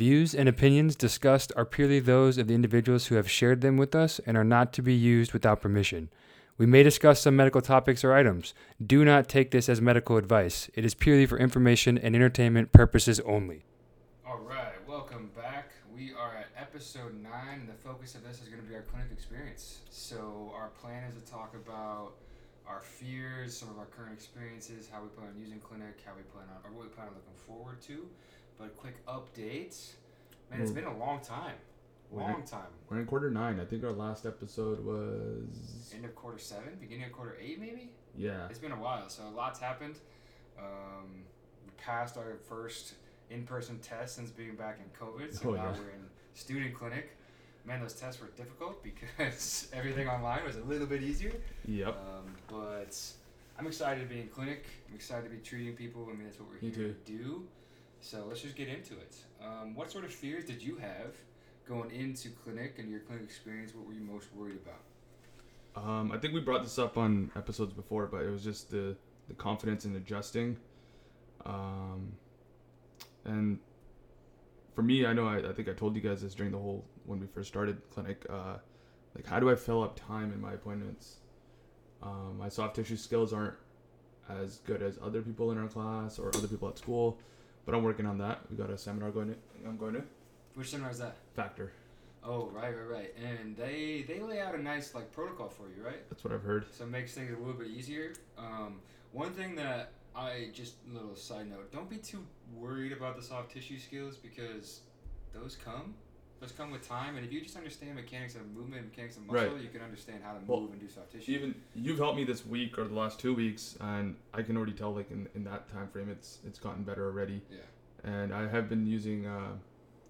views and opinions discussed are purely those of the individuals who have shared them with us and are not to be used without permission. We may discuss some medical topics or items. Do not take this as medical advice. It is purely for information and entertainment purposes only. All right, welcome back. We are at episode 9, and the focus of this is going to be our clinic experience. So, our plan is to talk about our fears, some of our current experiences, how we plan on using clinic, how we plan on, or what we plan on looking forward to. But quick update. Man, it's been a long time. Long time. We're in quarter nine. I think our last episode was end of quarter seven, beginning of quarter eight, maybe. Yeah. It's been a while, so a lot's happened. Um, we passed our first in-person test since being back in COVID, so oh, now yeah. we're in student clinic. Man, those tests were difficult because everything online was a little bit easier. Yep. Um, but I'm excited to be in clinic. I'm excited to be treating people. I mean, that's what we're here to do. So let's just get into it. Um, what sort of fears did you have going into clinic and your clinic experience? What were you most worried about? Um, I think we brought this up on episodes before, but it was just the the confidence in adjusting. Um, and for me, I know I, I think I told you guys this during the whole when we first started clinic. Uh, like, how do I fill up time in my appointments? Um, my soft tissue skills aren't as good as other people in our class or other people at school. But I'm working on that. We got a seminar going to. I'm going to. Which seminar is that? FAKTR. Oh right, right, right. And they they lay out a nice like protocol for you, right? That's what I've heard. So it makes things a little bit easier. Um, one thing that I just little side note: don't be too worried about the soft tissue skills because those come those come with time, and if you just understand mechanics of movement, mechanics of muscle, right. you can understand how to move well, and do soft tissue. Even you've helped me this week or the last two weeks, and I can already tell like in, in that time frame, it's it's gotten better already. Yeah. And I have been using, uh,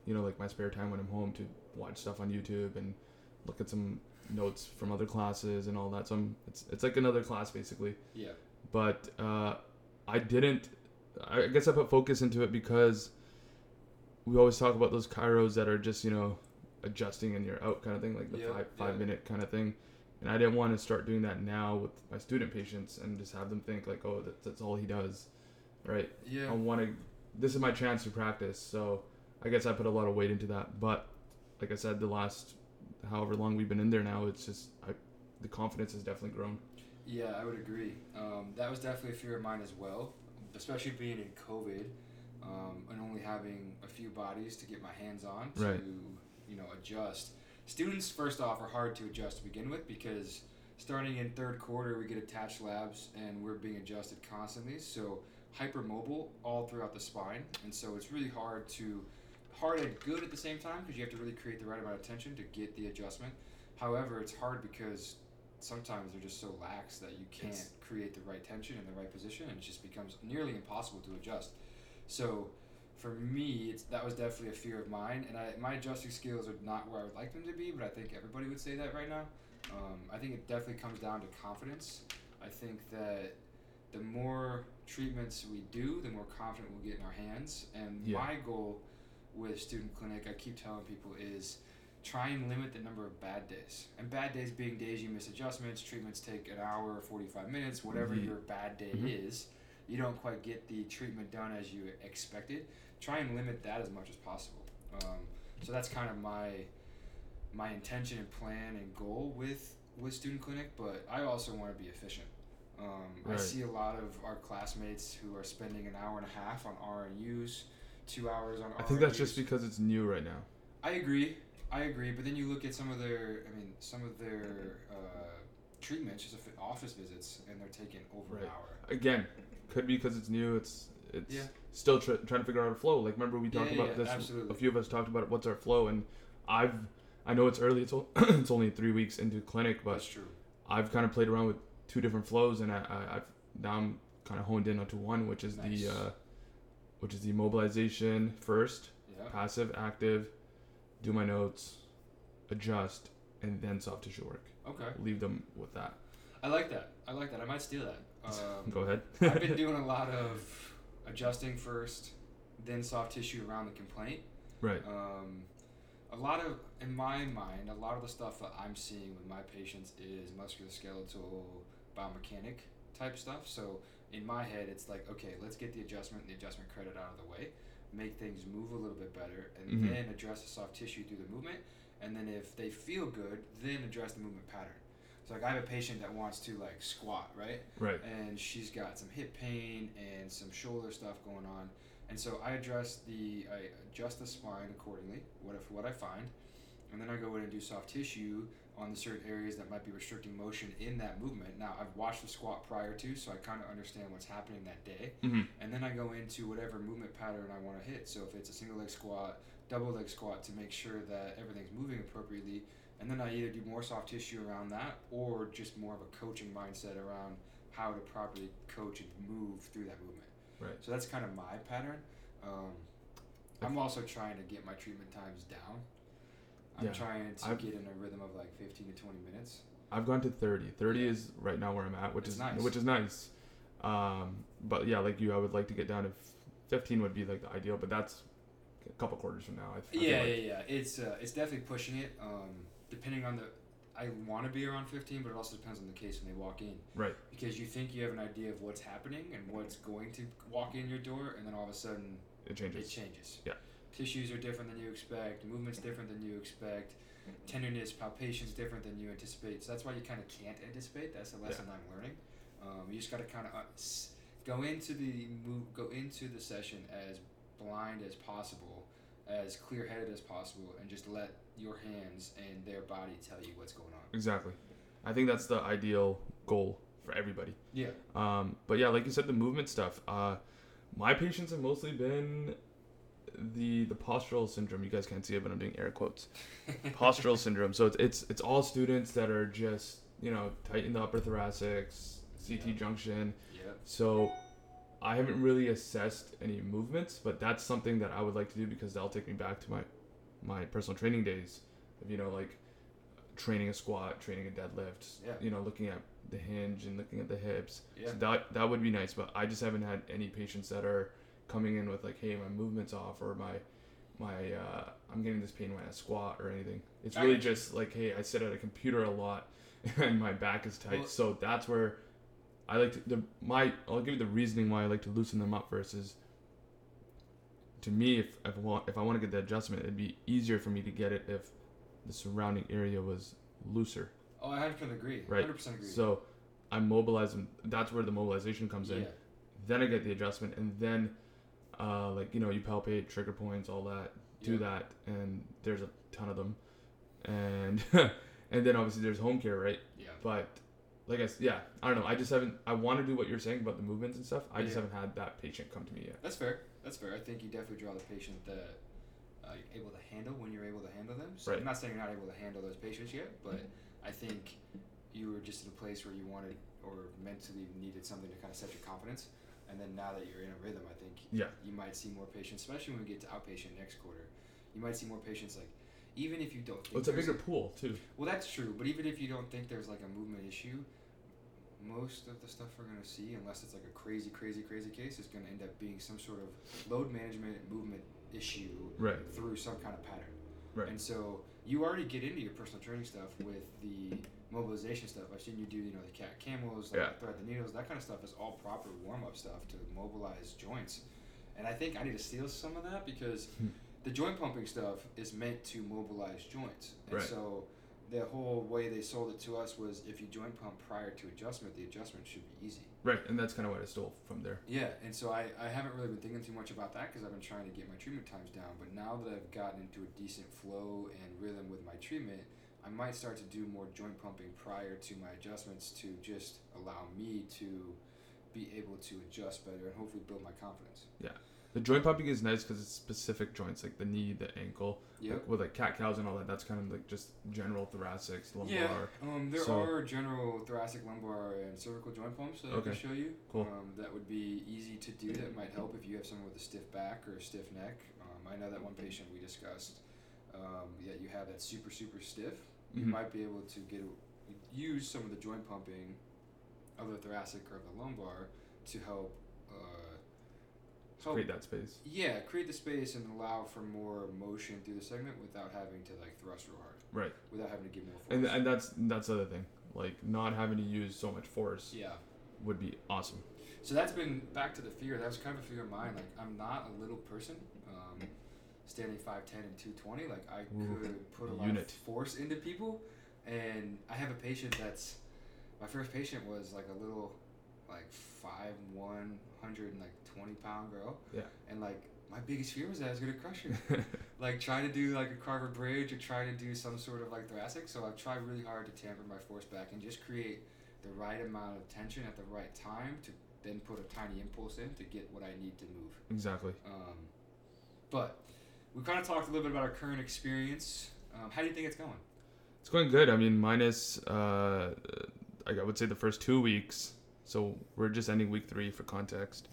you know, like my spare time when I'm home to watch stuff on YouTube and look at some notes from other classes and all that. So I'm, it's it's like another class basically. Yeah. But uh, I didn't. I guess I put focus into it because we always talk about those chiros that are just you know adjusting and you're out kind of thing, like the yep, five five yep. minute kind of thing. And I didn't want to start doing that now with my student patients and just have them think like, oh, that, that's all he does, right? Yeah. I want to. This is my chance to practice, so I guess I put a lot of weight into that. But like I said, the last however long we've been in there now, it's just I, the confidence has definitely grown. Yeah, I would agree. Um, that was definitely a fear of mine as well, especially being in COVID um, and only having a few bodies to get my hands on to right. you know adjust. Students first off are hard to adjust to begin with because starting in third quarter we get attached labs and we're being adjusted constantly. So hypermobile all throughout the spine, and so it's really hard to hard and good at the same time because you have to really create the right amount of tension to get the adjustment. However, it's hard because sometimes they're just so lax that you can't it's, create the right tension in the right position, and it just becomes nearly impossible to adjust. So for me, it's, that was definitely a fear of mine, and I, my adjusting skills are not where I would like them to be, but I think everybody would say that right now. Um, I think it definitely comes down to confidence. I think that the more treatments we do, the more confident we'll get in our hands. And yeah. my goal with Student Clinic, I keep telling people, is try and limit the number of bad days. And bad days being days you miss adjustments, treatments take an hour or 45 minutes, whatever mm-hmm. your bad day mm-hmm. is you don't quite get the treatment done as you expected, try and limit that as much as possible. Um, so that's kind of my my intention and plan and goal with with student clinic. But I also want to be efficient. Um, right. I see a lot of our classmates who are spending an hour and a half on RNUs, two hours on. I think that's just because it's new right now. I agree. I agree, but then you look at some of their, I mean, some of their uh, treatments, just office visits, and they're taking over right. an hour. Again, could be because it's new. It's it's yeah. still tr- trying to figure out a flow. Like remember we talked yeah, about yeah, this. Absolutely. A few of us talked about what's our flow, and I've I know it's early. It's it's only three weeks into clinic, but. I've kind of played around with two different flows, and I, I have now I'm kind of honed in onto one, which is nice. the uh, which is the mobilization first, passive, active, do my notes, adjust, and then soft tissue work. Okay. Leave them with that. I like that. I like that. I might steal that. Um, Go ahead. I've been doing a lot of adjusting first, then soft tissue around the complaint. Right. Um, a lot of, in my mind, a lot of the stuff that I'm seeing with my patients is musculoskeletal biomechanic type stuff. So in my head, it's like, okay, let's get the adjustment and the adjustment credit out of the way. make things move a little bit better, and Mhm. then address the soft tissue through the movement. And then if they feel good, then address the movement pattern. So like I have a patient that wants to like squat, right? Right. and she's got some hip pain and some shoulder stuff going on. And so I address the I adjust the spine accordingly, what if what I find, and then I go in and do soft tissue on the certain areas that might be restricting motion in that movement. Now I've watched the squat prior to, so I kind of understand what's happening that day, Mm-hmm. and then I go into whatever movement pattern I want to hit. So if it's a single leg squat, double leg squat to make sure that everything's moving appropriately, and then I either do more soft tissue around that or just more of a coaching mindset around how to properly coach and move through that movement. Right. So that's kind of my pattern. Um, I'm also trying to get my treatment times down. I'm Yeah. trying to I've- get in a rhythm of like 15 to 20 minutes. I've gone to 30. 30 Yeah. is right now where I'm at, which It's is nice. which is nice. Um, but yeah, like you, I would like to get down to 15 would be like the ideal, but that's a couple quarters from now. I, I Yeah, like. yeah, yeah. It's uh, it's definitely pushing it. Um, depending on the, I want to be around 15, but it also depends on the case when they walk in. Right. Because you think you have an idea of what's happening and what's going to walk in your door, and then all of a sudden It changes. it changes. Yeah. Tissues are different than you expect. Movement's different than you expect. Tenderness, palpation's different than you anticipate. So that's why you kind of can't anticipate. That's the lesson I'm learning. Um, you just got to kind of uh, go into the move, go into the session as blind as possible, as clear-headed as possible, and just let your hands and their body tell you what's going on. Exactly. I think that's the ideal goal for everybody. Yeah. Um, but yeah, like you said, the movement stuff. Uh, my patients have mostly been the the postural syndrome. You guys can't see it, but I'm doing air quotes. Postural syndrome. So it's it's it's all students that are just you know tight in the upper thoracics, CT Yeah. junction. Yep. So I haven't really assessed any movements, but that's something that I would like to do because that'll take me back to my my personal training days of you know like training a squat, training a deadlift, Yeah. you know looking at the hinge and looking at the hips. Yeah. So that that would be nice, but I just haven't had any patients that are coming in with like, hey, my movement's off or my my uh, I'm getting this pain when I squat or anything. It's really just like, hey, I sit at a computer a lot and my back is tight. Well- so that's where I like to the my I'll give you the reasoning why I like to loosen them up versus to me if if I want if I want to get the adjustment it'd be easier for me to get it if the surrounding area was looser. Oh, I 100% agree. Right. 100% agree. So I mobilize them. That's where the mobilization comes in. yeah. Then I get the adjustment, and then uh, like you know you palpate trigger points, all that. Do Yeah. that, and there's a ton of them, and and then obviously there's home care, right? Yeah. But like I yeah, I don't know. I just haven't. I want to do what you're saying about the movements and stuff. I just haven't had that patient come to me yet. That's fair. That's fair. I think you definitely draw the patient that uh, you're able to handle when you're able to handle them. So Right. I'm not saying you're not able to handle those patients yet, but I think you were just in a place where you wanted or mentally needed something to kind of set your confidence. And then now that you're in a rhythm, I think Yeah. you might see more patients, especially when we get to outpatient next quarter. You might see more patients like, even if you don't think Well, it's a bigger pool too. well, that's true, but even if you don't think there's like a movement issue, most of the stuff we're gonna see, unless it's like a crazy, crazy, crazy case, is gonna end up being some sort of load management movement issue Right. through some kind of pattern. Right. And so you already get into your personal training stuff with the mobilization stuff. I've seen you do, you know, the cat cows, like Yeah. thread the needles, that kind of stuff is all proper warm up stuff to mobilize joints. And I think I need to steal some of that because Hmm. the joint pumping stuff is meant to mobilize joints. And Right. so the whole way they sold it to us was if you joint pump prior to adjustment, the adjustment should be easy. Right, and that's kind of what I stole from there. Yeah, and so I, I haven't really been thinking too much about that because I've been trying to get my treatment times down. But now that I've gotten into a decent flow and rhythm with my treatment, I might start to do more joint pumping prior to my adjustments to just allow me to be able to adjust better and hopefully build my confidence. The joint pumping is nice because it's specific joints like the knee, the ankle, Yep. like, with like cat cows and all that. That's kind of like just general thoracics, lumbar. Yeah, um, there So- are general thoracic, lumbar, and cervical joint pumps that I can show you. Cool. Um, that would be easy to do. That might help if you have someone with a stiff back or a stiff neck. Um, I know that one patient we discussed. Um, yeah, you have that super super stiff. You Mhm. might be able to get use some of the joint pumping of the thoracic or the lumbar to help. Help Create that space. yeah, create the space and allow for more motion through the segment without having to like thrust real hard. Right. Without having to give more force. And and that's that's the other thing. Like not having to use so much force. yeah. would be awesome. So that's been back to the fear. That was kind of a fear of mine. Like I'm not a little person. Um, standing 5'10 and 220, like I Ooh, could put a lot unit. of force into people. And I have a patient that's my first patient was like a little like five one hundred and like twenty pound girl. Yeah. And like my biggest fear was that I was gonna crush her. like trying to do like a carver bridge or trying to do some sort of like thoracic. So I've tried really hard to tamper my force back and just create the right amount of tension at the right time to then put a tiny impulse in to get what I need to move. exactly. Um, but we kind of talked a little bit about our current experience. Um, how do you think it's going? It's going good. I mean, minus uh, I would say the first two weeks. So we're just ending week three for context.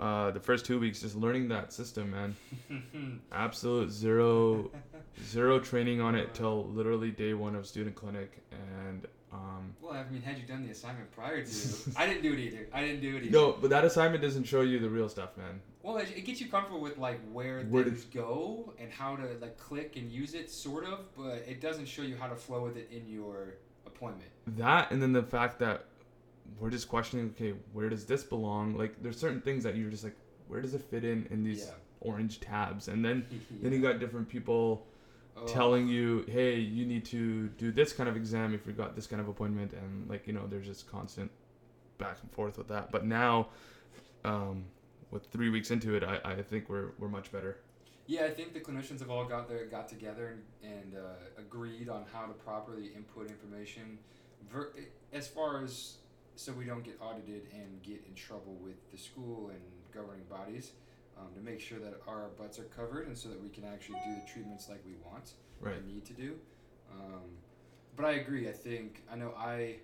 Uh, the first two weeks, just learning that system, man. Absolute zero, zero training on it till literally day one of student clinic, and um, well, I mean, had you done the assignment prior to, I didn't do it either. I didn't do it either. no, but that assignment doesn't show you the real stuff, man. Well, it, it gets you comfortable with like where, Where things go and how to like click and use it, sort of. But it doesn't show you how to flow with it in your appointment. That and then the fact that we're just questioning, okay, where does this belong? Like, there's certain things that you're just like, where does it fit in in these Yeah. orange tabs? And then then you got different people Oh, telling you, hey, you need to do this kind of exam if you got this kind of appointment, and like you know, there's just constant back and forth with that. But now, um, with three weeks into it, I, I think we're we're much better. Yeah, I think the clinicians have all got their got together and, and uh, agreed on how to properly input information, ver- as far as so we don't get audited and get in trouble with the school and governing bodies, um, to make sure that our butts are covered and so that we can actually do the treatments like we want Right. and need to do. Um, but I agree. I think I know I.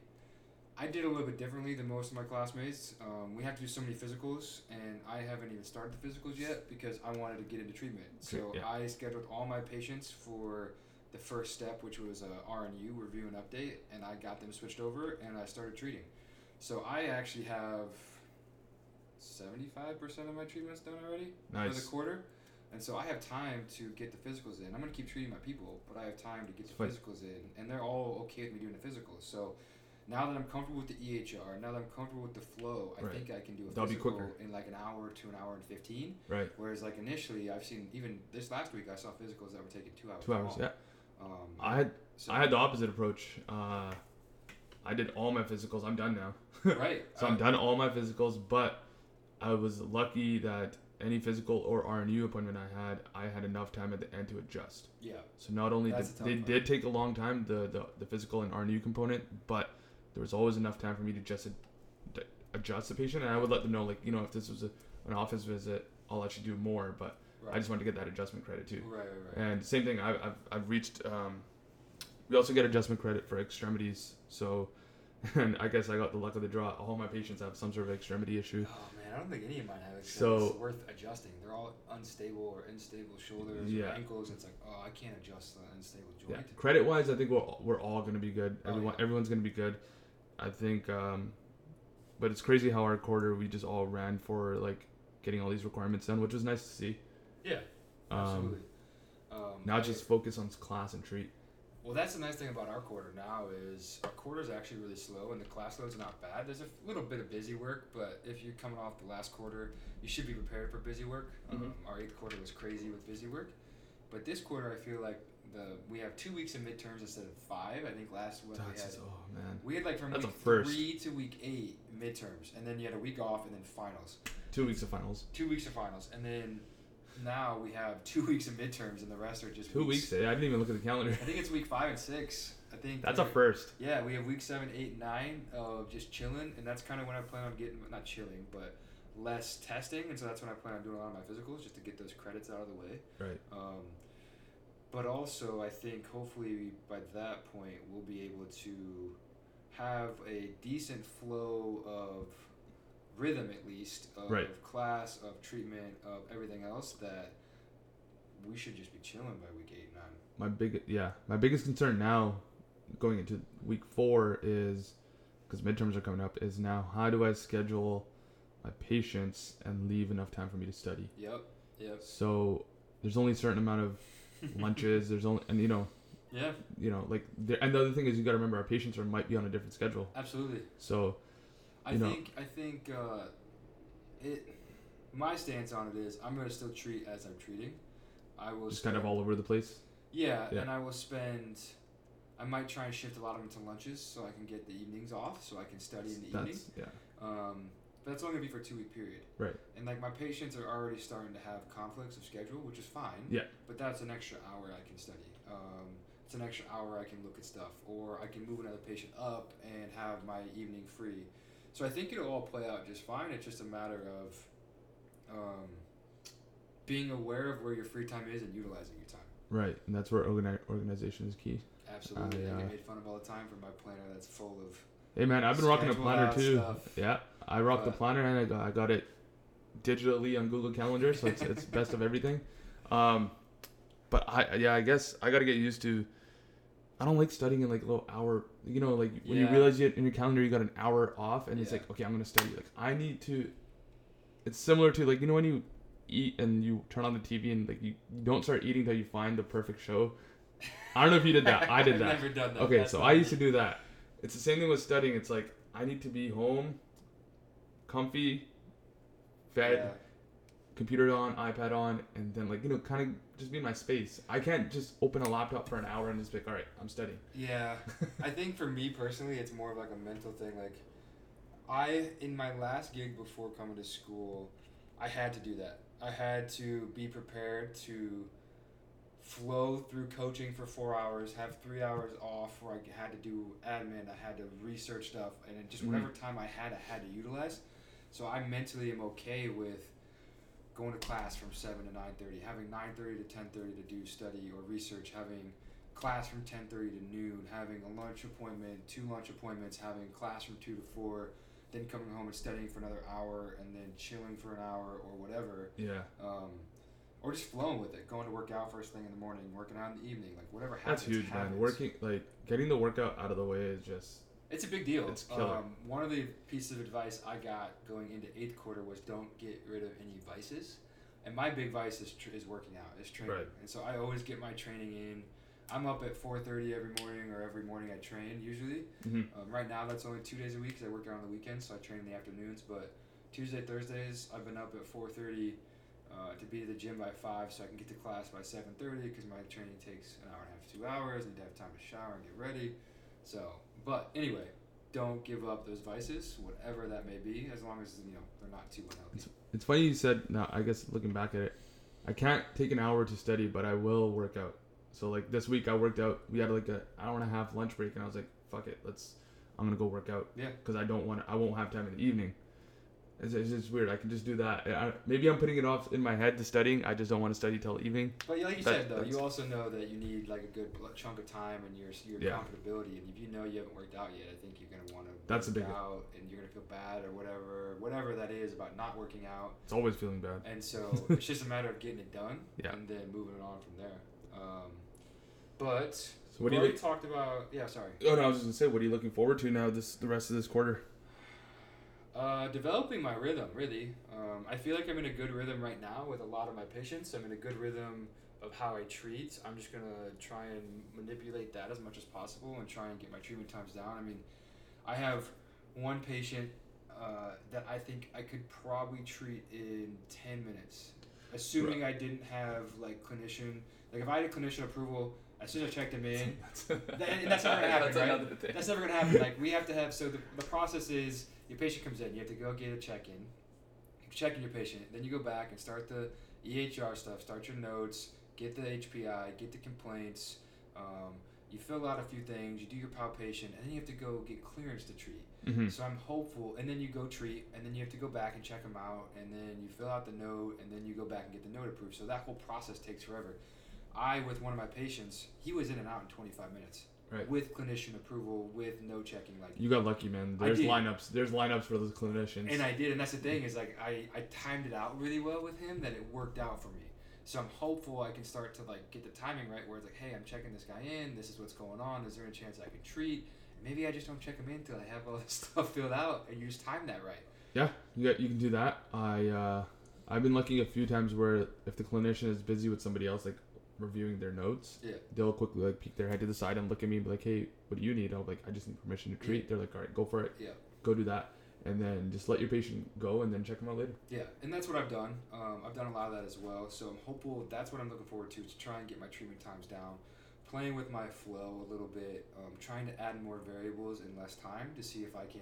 I did a little bit differently than most of my classmates. Um, we have to do so many physicals, and I haven't even started the physicals yet because I wanted to get into treatment. So yeah. I scheduled all my patients for the first step, which was a RNU review and update, and I got them switched over, and I started treating. So I actually have seventy-five percent of my treatments done already for the quarter. And so I have time to get the physicals in. I'm gonna keep treating my people, but I have time to get the physicals in, and they're all okay with me doing the physicals. So now that I'm comfortable with the EHR, now that I'm comfortable with the flow, I Right. think I can do a That'll physical in like an hour to an hour and fifteen. Right. Whereas like initially, I've seen even this last week, I saw physicals that were taking two hours. Two hours. long. Yeah. Um, I had so, I had the opposite approach. Uh, I did all my physicals. I'm done now. Right. So uh, I'm done all my physicals, but I was lucky that any physical or RNU appointment I had, I had enough time at the end to adjust. Yeah. So not only That's did they tough did take a long time, the, the the physical and RNU component, but there was always enough time for me to just ad- adjust the patient, and I would let them know, like you know, if this was a, an office visit, I'll let you do more, but Right. I just wanted to get that adjustment credit too. Right. Right. Right. And same thing, I've, I've, I've reached. Um, we also get adjustment credit for extremities. So, and I guess I got the luck of the draw. All my patients have some sort of extremity issue. Oh man, I don't think any of mine have it. So- it's worth adjusting. They're all unstable or unstable shoulders Yeah. or ankles. It's like, oh, I can't adjust the unstable joint. Yeah. Credit wise, I think we're, we're all going to be good. Oh, Everyone, yeah. everyone's going to be good. I think, um, but it's crazy how our quarter we just all ran for like getting all these requirements done, which was nice to see. Yeah, Um, absolutely. Um, now I- just focus on class and treat. Well, that's the nice thing about our quarter now is our quarter is actually really slow and the class loads are not bad. There's a little bit of busy work, but if you're coming off the last quarter, you should be prepared for busy work. Um, Mhm. our eighth quarter was crazy with busy work, but this quarter I feel like the we have two weeks of midterms instead of five. I think last one we had oh man, we had like from That's week three to week eight midterms, and then you had a week off and then finals. two weeks of finals. Two weeks of finals, and then now we have two weeks of midterms, and the rest are just Two weeks. eh? I didn't even look at the calendar. I think it's week five and six. I think That's a first. Yeah, we have week seven, eight, nine of just chilling, and that's kind of when I plan on getting not chilling, but less testing, and so that's when I plan on doing a lot of my physicals just to get those credits out of the way. Right. Um, but also, I think hopefully by that point we'll be able to have a decent flow of rhythm, at least of Right. class, of treatment, of everything else that we should just be chilling by week eight, nine. My big yeah, my biggest concern now, going into week four is, because midterms are coming up, is now how do I schedule my patients and leave enough time for me to study? Yep. Yep. So there's only a certain amount of lunches. There's only and you know Yeah. you know like and the other thing is you got to remember our patients are might be on a different schedule. Absolutely. So I you know, think I think uh, it. My stance on it is I'm gonna still treat as I'm treating. I will just spend, kind of all over the place. Yeah, Yeah. and I will spend. I might try and shift a lot of them to lunches so I can get the evenings off, so I can study in the evening. That's yeah. Um, but that's only gonna be for a two week period. Right. And like my patients are already starting to have conflicts of schedule, which is fine. Yeah. But that's an extra hour I can study. Um, it's an extra hour I can look at stuff, or I can move another patient up and have my evening free. So I think it'll all play out just fine. It's just a matter of um, being aware of where your free time is and utilizing your time. Right, and that's where organi- organization is key. Absolutely. I, I uh, get made fun of all the time for my planner that's full of Hey man, I've been rocking a planner too. stuff. Yeah, I rock the planner and I got, I got it digitally on Google Calendar, so it's it's best of everything. Um, but I yeah, I guess I got to get used to. I don't like studying in like a little hour. You know, like when you realize you in your calendar you got an hour off, and it's like okay, I'm gonna study. Like I need to. It's similar to like you know when you eat and you turn on the TV and like you, you don't start eating till you find the perfect show. I don't know if you did that. I did that. never done that. Okay, That's so I used to do that. It's the same thing with studying. It's like I need to be home, comfy, fed, Yeah. Computer on, iPad on, and then like you know, kind of just be in my space. I can't just open a laptop for an hour and just be like, all right, I'm studying. Yeah, I think for me personally, it's more of like a mental thing. Like, I in my last gig before coming to school, I had to do that. I had to be prepared to flow through coaching for four hours, have three hours off where I had to do admin, I had to research stuff, and just Mhm. whatever time I had, I had to utilize. So I mentally am okay with going to class from seven to nine thirty, having nine thirty to ten thirty to do study or research, having class from ten thirty to noon, having a lunch appointment, two lunch appointments, having class from two to four, then coming home and studying for another hour, and then chilling for an hour or whatever, Yeah, um, or just flowing with it, going to work out first thing in the morning, working out in the evening, like whatever happens. that's huge, happens. man. Working like getting the workout out of the way is just It's a big deal. It's killer. Um, one of the pieces of advice I got going into eighth quarter was don't get rid of any vices. And my big vice is, tr- is working out, is training. Right. And so I always get my training in. I'm up at 4:30 every morning, or every morning I train usually. mhm. Um, right now that's only two days a week because I work out on the weekends, so I train in the afternoons. But Tuesday, Thursdays, I've been up at 4:30 uh, to be to the gym by five, so I can get to class by 7:30 because my training takes an hour and a half, two hours. I need to have time to shower and get ready. So, but anyway, don't give up those vices, whatever that may be, as long as you know they're not too unhealthy. It's funny you said. Now I guess looking back at it, I can't take an hour to study, but I will work out. So like this week I worked out. We had like an hour and a half lunch break, and I was like, "Fuck it, let's." I'm gonna go work out. Yeah. Because I don't want. I won't have time in the evening. It's, it's just weird. I can just do that. I, maybe I'm putting it off in my head to studying. I just don't want to study till evening. But like you That- said, though, you also know that you need like a good chunk of time and your your Yeah. comfortability. And if you know you haven't worked out yet, I think you're gonna want to That's work a big- out, and you're gonna feel bad or whatever, whatever that is about not working out. It's always feeling bad. And so it's just a matter of getting it done Yeah. and then moving it on from there. Um, but So we what do you? already Look, talked about. Yeah, sorry. oh no, I was just gonna say, what are you looking forward to now? This the rest of this quarter. Uh, developing my rhythm, really. Um, I feel like I'm in a good rhythm right now with a lot of my patients. I'm in a good rhythm of how I treat. I'm just gonna try and manipulate that as much as possible and try and get my treatment times down. I mean, I have one patient uh, that I think I could probably treat in ten minutes, assuming I didn't have like clinician. Like if I had a clinician approval, as soon as I checked him in, That- and that's never gonna happen, That's right? that's never gonna happen. Like we have to have so the, the process is your patient comes in, you have to go get a check in, check in your patient, then you go back and start the EHR stuff, start your notes, get the HPI, get the complaints. Um, you fill out a few things, you do your palpation, and then you have to go get clearance to treat. hmm So I'm hopeful, and then you go treat, and then you have to go back and check them out, and then you fill out the note, and then you go back and get the note approved. So that whole process takes forever. I, with one of my patients, he was in and out in 25 minutes Right. with clinician approval, with no checking, like. You got lucky, man. There's lineups. There's lineups for those clinicians. And I did, and that's the thing is like I, I timed it out really well with him that it worked out for me. So I'm hopeful I can start to like get the timing right where it's like, hey, I'm checking this guy in. This is what's going on. Is there a chance I can treat? Maybe I just don't check him in until I have all this stuff filled out, and you just time that right. Yeah, you got you can do that. I uh, I've been lucky a few times where if the clinician is busy with somebody else, like reviewing their notes, Yeah. they'll quickly like peek their head to the side and look at me and be like, "Hey, what do you need?" I'm like, "I just need permission to treat." They're like, "All right, go for it. Yeah. Go do that." and then just let your patient go and then check them out later. Yeah, and that's what I've done. Um, I've done a lot of that as well. So I'm hopeful that's what I'm looking forward to to try and get my treatment times down, playing with my flow a little bit, um, trying to add more variables in less time to see if I can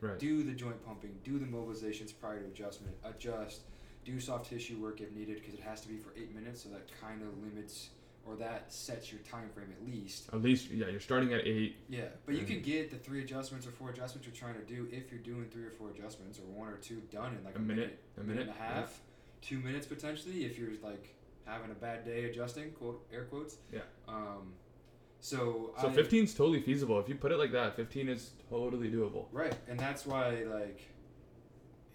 Right. do the joint pumping, do the mobilizations prior to adjustment, adjust, do soft tissue work if needed because it has to be for eight minutes, so that kind of limits or that sets your time frame at least. At least, yeah, you're starting at eight. Yeah, but you can get the three adjustments or four adjustments you're trying to do if you're doing three or four adjustments or one or two done in like A a, minute, a a minute, and a half, two minutes potentially if you're like having a bad day adjusting, quote air quotes. Yeah. Um, so So I, 15 is totally feasible. If you put it like that, 15 is totally doable. Right, and that's why like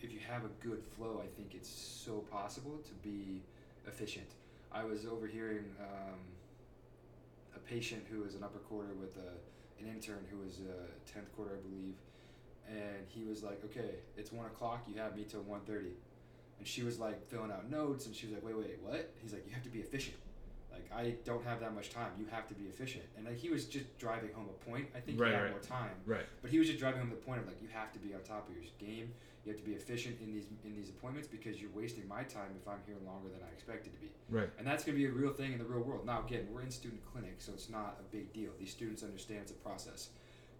if you have a good flow, I think it's so possible to be efficient. I was overhearing um, a patient who was an upper quarter with a, an intern who was a tenth quarter, I believe, and he was like, "Okay, it's one o'clock. You have me till 1.30. and she was like filling out notes, and she was like, "Wait, wait, what?" He's like, "You have to be efficient." Like I don't have that much time. You have to be efficient, and like, he was just driving home a point. I think Right, he had right. more time, Right. but he was just driving home the point of like you have to be on top of your game. You have to be efficient in these in these appointments because you're wasting my time if I'm here longer than I expected to be. Right. And that's going to be a real thing in the real world. Now, again, we're in student clinic, so it's not a big deal. These students understand it's a process.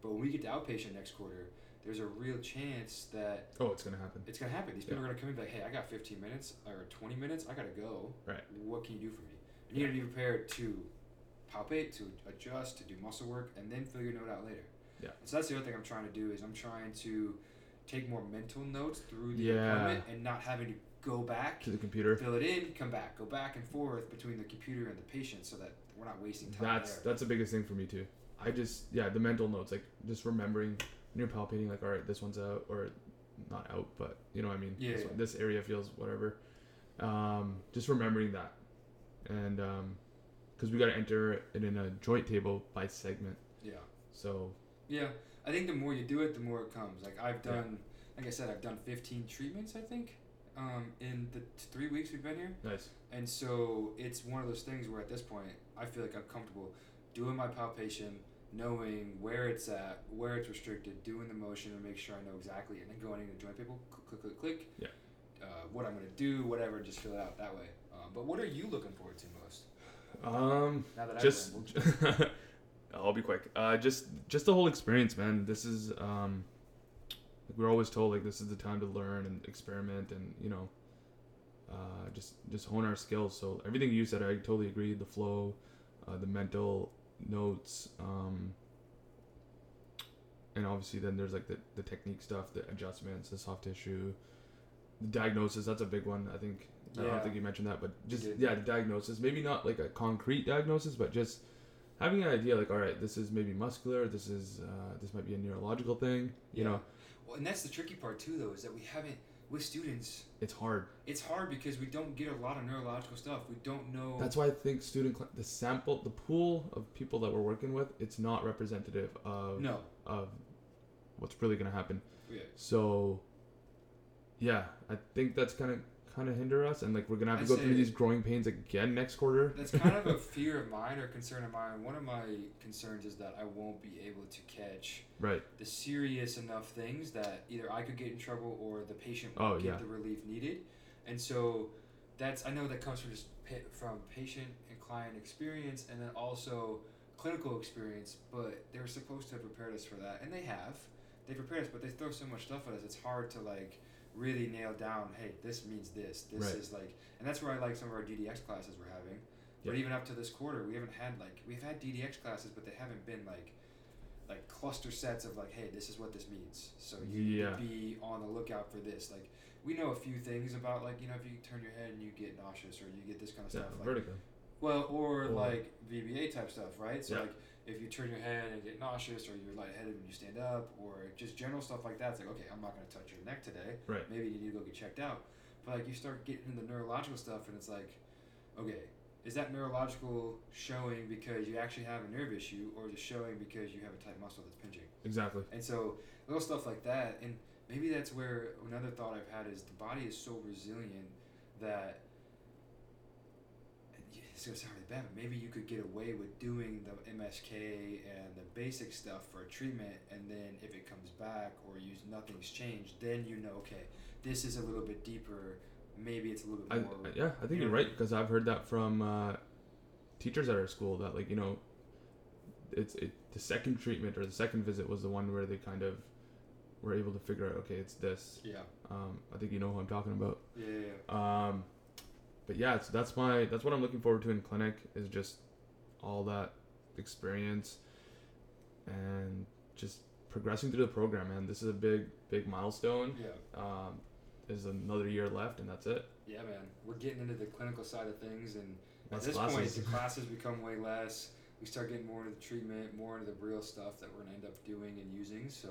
But when we get to outpatient next quarter, there's a real chance that Oh, it's gonna happen. it's going to happen. These people are going to come in and be like, hey, I got 15 minutes or 20 minutes. I got to go. Right. What can you do for me? You got to be prepared to palpate, to adjust, to do muscle work, and then fill your note out later. Yeah. And so that's the other thing I'm trying to do is I'm trying to take more mental notes through the Yeah. appointment and not having to go back To the computer. fill it in, come back, go back and forth between the computer and the patient, so that we're not wasting time That's there. that's the biggest thing for me too. I just yeah the mental notes like just remembering when you're palpating like all right this one's out or not out but you know what I mean Yeah, this, yeah. one- this area feels whatever. Um, just remembering that, and because we got to enter it in a joint table by segment. yeah, So yeah. I think the more you do it, the more it comes. Like I've Yeah. done, like I said, I've done 15 treatments. I think um, in the t- three weeks we've been here, nice. and so it's one of those things where at this point I feel like I'm comfortable doing my palpation, knowing where it's at, where it's restricted, doing the motion and make sure I know exactly, and then going into joint table, click, click, click, click. Yeah. Uh, what I'm gonna do, whatever, just fill it out that way. Um, but what are you looking forward to most? Um, Now that just rambled. I'll be quick. Uh, just just the whole experience, man. This is um, like we're always told like this is the time to learn and experiment and you know, uh, just just hone our skills. So everything you said, I totally agree. The flow, uh, the mental notes, um, and obviously then there's like the the technique stuff, the adjustments, the soft tissue, diagnosis. That's a big one. I think. I don't think you mentioned that, but just yeah, the diagnosis. Maybe not like a concrete diagnosis, but just having an idea like all right this is maybe muscular this is uh, this might be a neurological thing you Yeah. know Well, and that's the tricky part too, though, is that we haven't with students. it's hard It's hard because we don't get a lot of neurological stuff. We don't know. that's why i think student cl- the sample the pool of people that we're working with it's not representative of no. of what's really going to happen Yeah. so yeah i think that's kind of kind of hinder us and like we're gonna have to I'd go through these growing pains again next quarter That's kind of a fear of mine or concern of mine. One of my concerns is that I won't be able to catch right the serious enough things that either I could get in trouble or the patient Oh, won't get yeah. the relief needed. And so that's I know that comes from just from patient and client experience and then also clinical experience, but they were supposed to have prepared us for that and they have. They prepared us, but they throw so much stuff at us. It's hard to like really nail down, hey, this means this. This Right. is like and that's where I like some of our DDX classes we're having. But even up to this quarter, we haven't had like we've had DDX classes, but they haven't been like like cluster sets of like, hey, this is what this means. So you need Yeah. to be on the lookout for this. Like we know a few things about like you know if you turn your head and you get nauseous or you get this kind of yeah stuff. Like, vertigo well, or, Or- like VBA type stuff, right? So Yeah. like if you turn your head and get nauseous, or you're lightheaded when you stand up, or just general stuff like that, it's like okay, I'm not going to touch your neck today. Right. Maybe you need to go get checked out. But like you start getting into the neurological stuff, and it's like, okay, is that neurological showing because you actually have a nerve issue, or is it showing because you have a tight muscle that's pinching? exactly And so little stuff like that, and maybe that's where another thought I've had is the body is so resilient that it's gonna sound really bad, but maybe you could get away with doing the MSK and the basic stuff for a treatment, and then if it comes back or you nothing's changed, then you know, okay, this is a little bit deeper. Maybe it's a little bit I, more. yeah, I think you're right because I've heard that from uh, teachers at our school that like you know, it's it the second treatment or the second visit was the one where they kind of were able to figure out okay it's this. Yeah. Um, I think you know who I'm talking about. Yeah. yeah, yeah. Um, but yeah, so that's my that's what I'm looking forward to in clinic is just all that experience and just progressing through the program. Man, this is a big big milestone. Yeah. Um, there's another year left, and that's it. Yeah, man. We're getting into the clinical side of things, and at this point, the classes become way less. We start getting more into the treatment, more into the real stuff that we're gonna end up doing and using. So,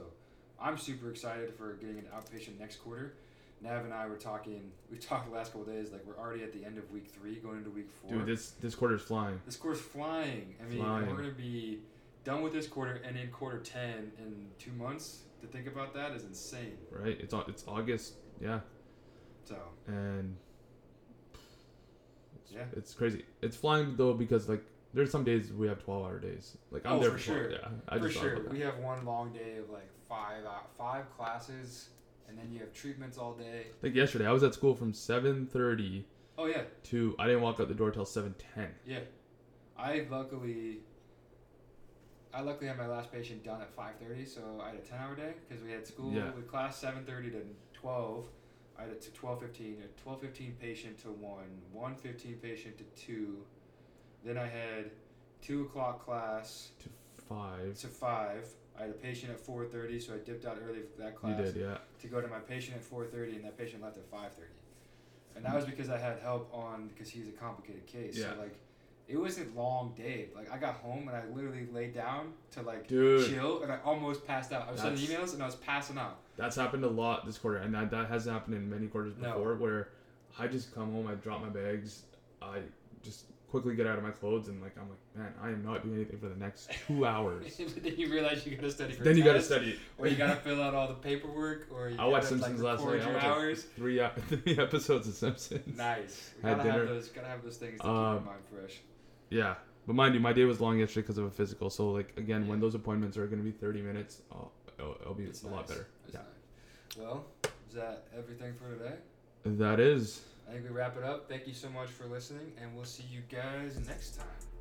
I'm super excited for getting an outpatient next quarter. Nav and I were talking. We talked the last couple days. Like we're already at the end of week three, going into week four. Dude, this this quarter's flying. this quarter's flying. I mean, Flying. we're gonna be done with this quarter and in quarter ten in two months. To think about that is insane. Right? It's it's August. Yeah, So and it's, Yeah. it's crazy. It's flying though because like there's some days we have 12 hour days. Like I'm Oh, there for 12 sure. Yeah, I for sure, we have one long day of like five out five classes, and then you have treatments all day. Like yesterday, I was at school from 7:30 Oh yeah, to I didn't walk out the door till 7:10. yeah. I luckily, I luckily had my last patient done at five thirty, so I had a ten hour day because we had school Yeah. with class seven thirty to twelve. I had it to twelve fifteen, a twelve fifteen patient to one, one fifteen patient to two. Then I had two o'clock class to five. to five. I had a patient at four thirty, so I dipped out early for that You class. did, yeah. to go to my patient at 4:30 and that patient left at 5:30. And that was because I had help on because he was a complicated case. Yeah. So like it wasn't long day. Like I got home and I literally laid down to like Dude. chill and I almost passed out. I was sending emails and I was passing out. That's happened a lot this quarter, and that, that has happened in many quarters No. before, where I just come home, I drop my bags, I just quickly get out of my clothes, and like I'm like, man, I am not doing anything for the next two hours. but then you realize you gotta study for then you gotta study. or you gotta fill out all the paperwork or you I watched Simpsons like, last night. I your watched like, hours. three three episodes of Simpsons. Nice. We gotta have those. Gotta have those things to keep Um, our mind fresh. Yeah, but mind you, my day was long yesterday because of a physical. So like again, when those appointments are gonna be 30 minutes, I'll, it'll, it'll be It's a lot better. It's Yeah, nice. Well, is that everything for today? that is. I think we wrap it up. Thank you so much for listening, and we'll see you guys next time.